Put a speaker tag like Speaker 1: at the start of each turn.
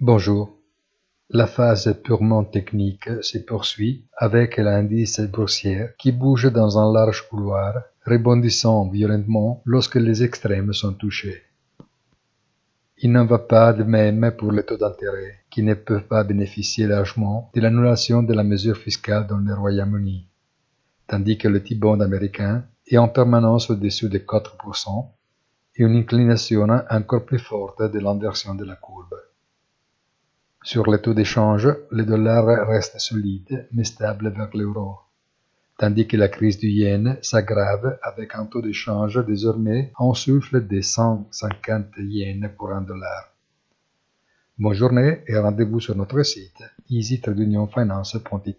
Speaker 1: Bonjour. La phase purement technique se poursuit avec l'indice boursier qui bouge dans un large couloir, rebondissant violemment lorsque les extrêmes sont touchés. Il n'en va pas de même pour les taux d'intérêt, qui ne peuvent pas bénéficier largement de l'annulation de la mesure fiscale dans le Royaume-Uni, tandis que le T-bond américain est en permanence au-dessus de 4% et une inclination encore plus forte de l'inversion de la courbe. Sur les taux d'échange, le dollar reste solide mais stable vers l'euro, tandis que la crise du yen s'aggrave avec un taux d'échange désormais en souffle de 150 yens pour un dollar. Bonne journée et rendez-vous sur notre site easytradeunionfinance.it.